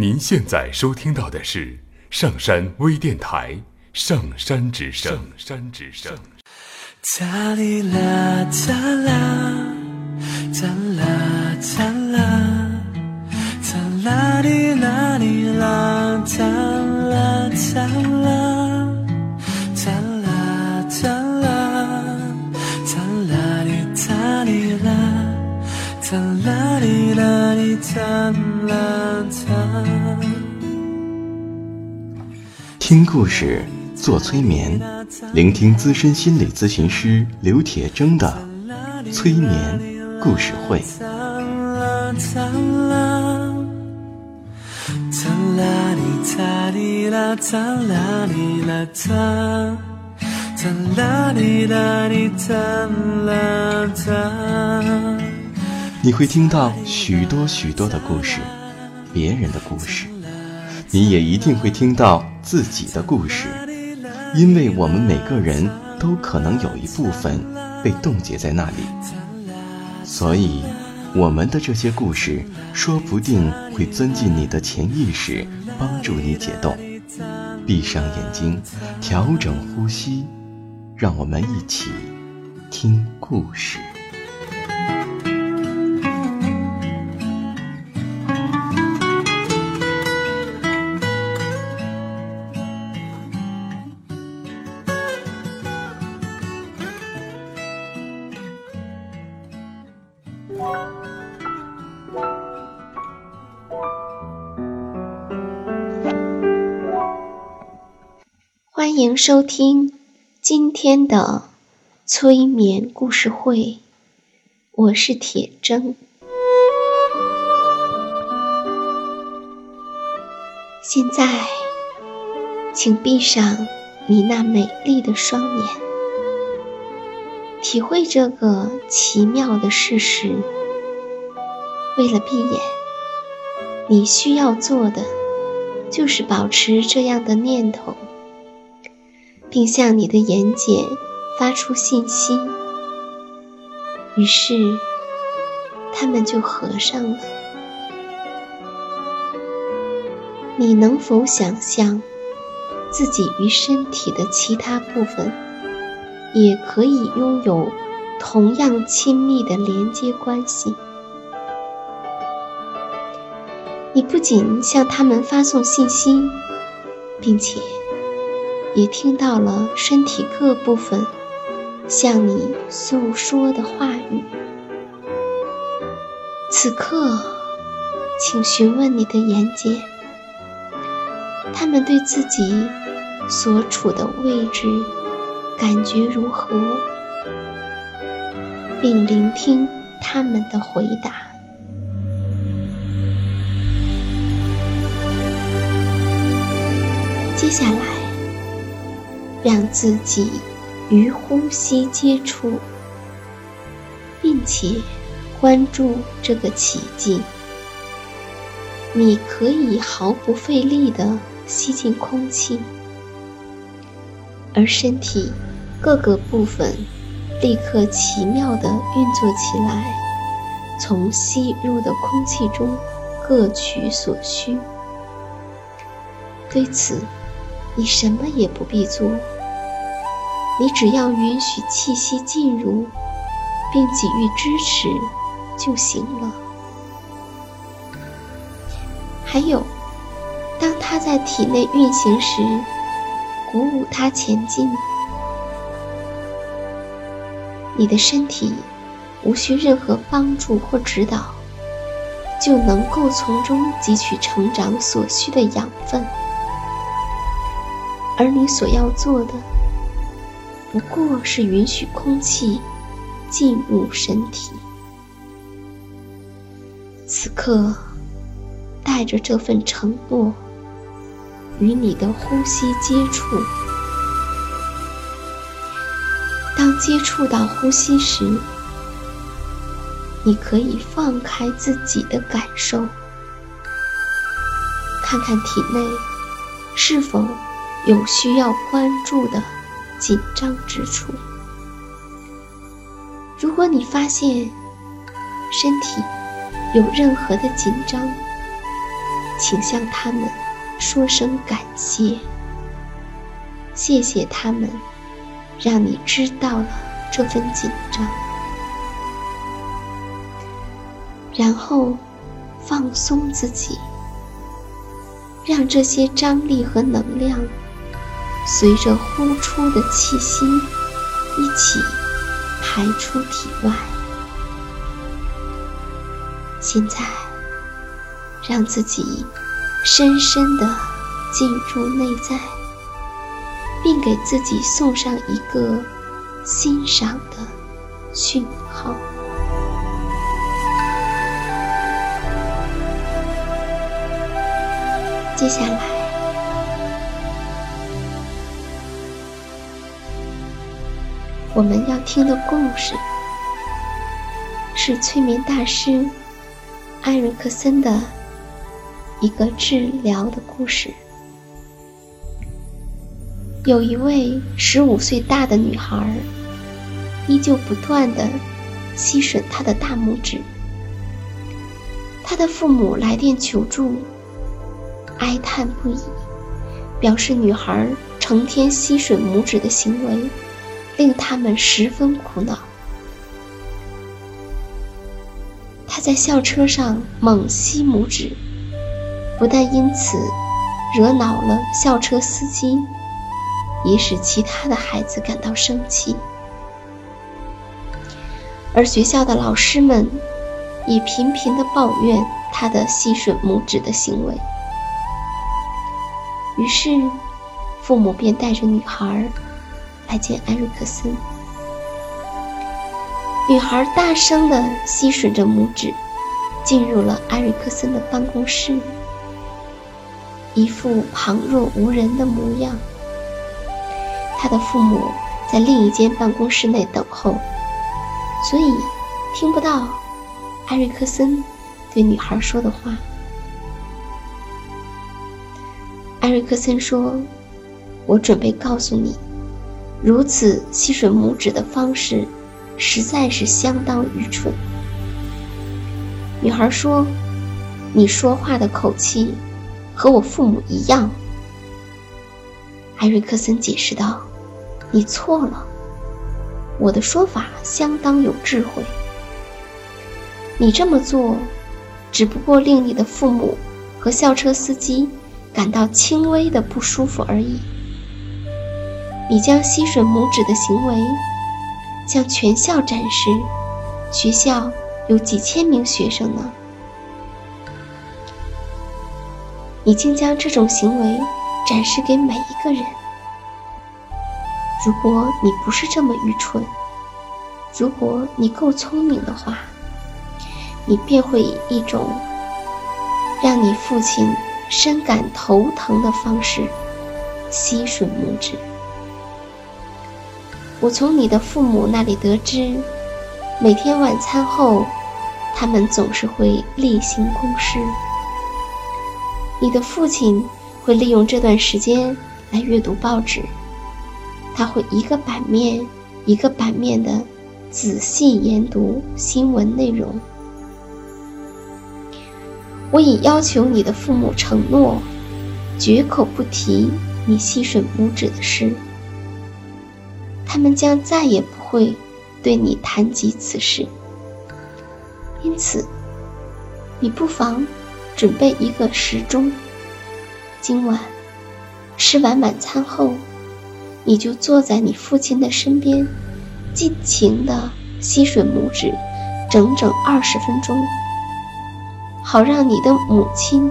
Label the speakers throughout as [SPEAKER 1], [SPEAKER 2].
[SPEAKER 1] 您现在收听到的是上山微电台《上山之声》。上山之声。
[SPEAKER 2] 哒哩啦哒啦，哒啦哒啦，哒啦哩啦哩啦，哒啦哒啦，哒啦哒啦，哒啦哩哒哩啦，哒啦哩啦哩哒啦哒。
[SPEAKER 3] 听故事，做催眠，聆听资深心理咨询师刘铁铮的催眠故事会。你会听到许多许多的故事，别人的故事，你也一定会听到自己的故事，因为我们每个人都可能有一部分被冻结在那里，所以我们的这些故事说不定会钻进你的潜意识，帮助你解冻。闭上眼睛，调整呼吸，让我们一起听故事。
[SPEAKER 4] 欢迎收听今天的催眠故事会，我是铁铮。现在，请闭上你那美丽的双眼，体会这个奇妙的事实。为了闭眼，你需要做的就是保持这样的念头。并向你的眼睑发出信息，于是它们就合上了。你能否想象自己与身体的其他部分也可以拥有同样亲密的连接关系？你不仅向他们发送信息，并且。也听到了身体各部分向你诉说的话语。此刻，请询问你的眼睑，他们对自己所处的位置感觉如何，并聆听他们的回答。接下来。让自己与呼吸接触，并且关注这个奇迹。你可以毫不费力地吸进空气，而身体各个部分立刻奇妙地运作起来，从吸入的空气中各取所需。对此。你什么也不必做，你只要允许气息进入，并给予支持就行了。还有，当它在体内运行时，鼓舞它前进。你的身体无需任何帮助或指导，就能够从中汲取成长所需的养分。而你所要做的，不过是允许空气进入身体。此刻，带着这份承诺，与你的呼吸接触。当接触到呼吸时，你可以放开自己的感受，看看体内是否。有需要关注的紧张之处。如果你发现身体有任何的紧张，请向他们说声感谢，谢谢他们，让你知道了这份紧张，然后放松自己，让这些张力和能量随着呼出的气息一起排出体外。现在，让自己深深的进入内在，并给自己送上一个欣赏的讯号。接下来，我们要听的故事是催眠大师。艾瑞克森的一个治疗的故事。有一位十五岁大的女孩，依旧不断的吸吮她的大拇指。她的父母来电求助，哀叹不已，表示女孩成天吸吮拇指的行为，令他们十分苦恼。他在校车上猛吸拇指，不但因此惹恼了校车司机，也使其他的孩子感到生气。而学校的老师们也频频地抱怨他的吸吮拇指的行为。于是，父母便带着女孩来见艾瑞克森。女孩大声地吸吮着拇指，进入了艾瑞克森的办公室，一副旁若无人的模样。他的父母在另一间办公室内等候，所以听不到艾瑞克森对女孩说的话。艾瑞克森说：“我准备告诉你，如此吸吮拇指的方式。”实在是相当愚蠢。女孩说：“你说话的口气和我父母一样。”艾瑞克森解释道：“你错了，我的说法相当有智慧。你这么做，只不过令你的父母和校车司机感到轻微的不舒服而已。你将吸吮拇指的行为。”向全校展示，学校有几千名学生呢。你竟将这种行为展示给每一个人。如果你不是这么愚蠢，如果你够聪明的话，你便会以一种让你父亲深感头疼的方式吸吮拇指。我从你的父母那里得知，每天晚餐后，他们总是会例行公事。你的父亲会利用这段时间来阅读报纸，他会一个版面一个版面的仔细研读新闻内容。我已要求你的父母承诺，绝口不提你吸吮拇指的事。他们将再也不会对你谈及此事，因此，你不妨准备一个时钟。今晚吃完晚餐后，你就坐在你父亲的身边，尽情的吸吮拇指，整整二十分钟，好让你的母亲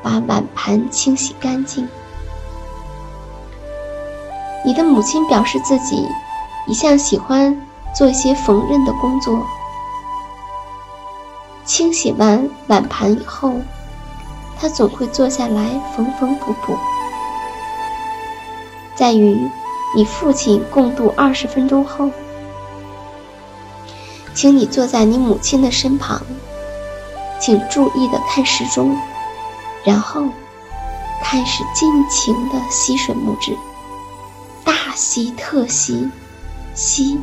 [SPEAKER 4] 把碗盘清洗干净。你的母亲表示自己一向喜欢做一些缝纫的工作。清洗完碗盘以后，她总会坐下来缝缝补补。在与你父亲共度二十分钟后，请你坐在你母亲的身旁，请注意的看时钟，然后开始尽情的吸吮拇指。吸特吸，吸，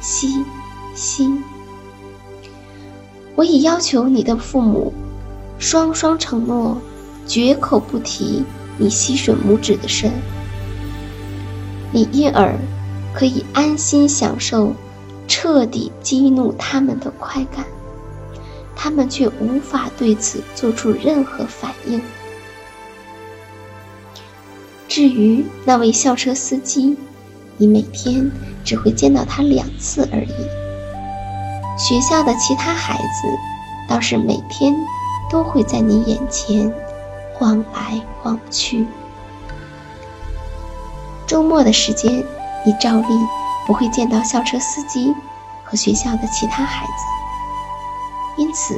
[SPEAKER 4] 吸，吸。我已要求你的父母双双承诺，绝口不提你吸吮拇指的事，你因而可以安心享受彻底激怒他们的快感，他们却无法对此做出任何反应。至于那位校车司机，你每天只会见到他两次而已。学校的其他孩子倒是每天都会在你眼前晃来晃去。周末的时间，你照例不会见到校车司机和学校的其他孩子，因此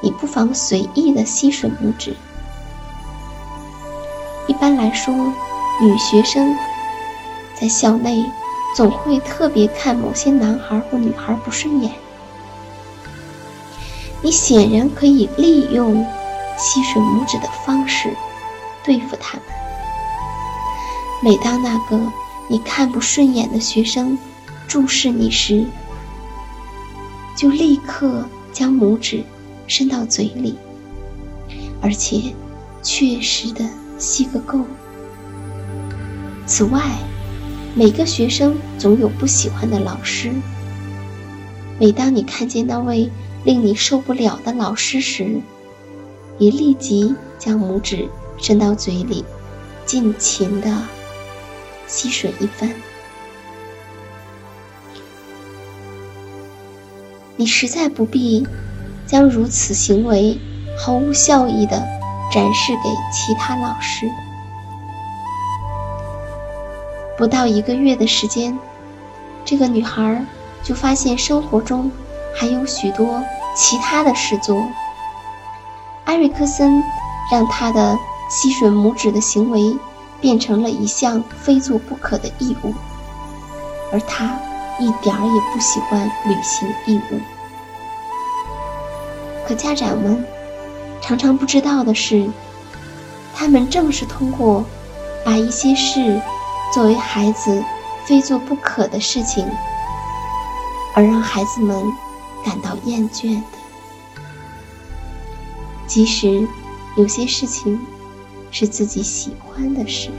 [SPEAKER 4] 你不妨随意的吸吮拇指。一般来说，女学生在校内总会特别看某些男孩或女孩不顺眼。你显然可以利用吸吮拇指的方式对付他们。每当那个你看不顺眼的学生注视你时，就立刻将拇指伸到嘴里，而且确实的吸个够。此外，每个学生总有不喜欢的老师。每当你看见那位令你受不了的老师时，也立即将拇指伸到嘴里，尽情的吸吮一番。你实在不必将如此行为毫无效益的展示给其他老师。不到一个月的时间，这个女孩就发现生活中还有许多其他的事做。埃瑞克森让她的吸吮拇指的行为变成了一项非做不可的义务，而她一点儿也不喜欢履行义务。可家长们常常不知道的是，他们正是通过把一些事。作为孩子非做不可的事情，而让孩子们感到厌倦的，即使有些事情是自己喜欢的事。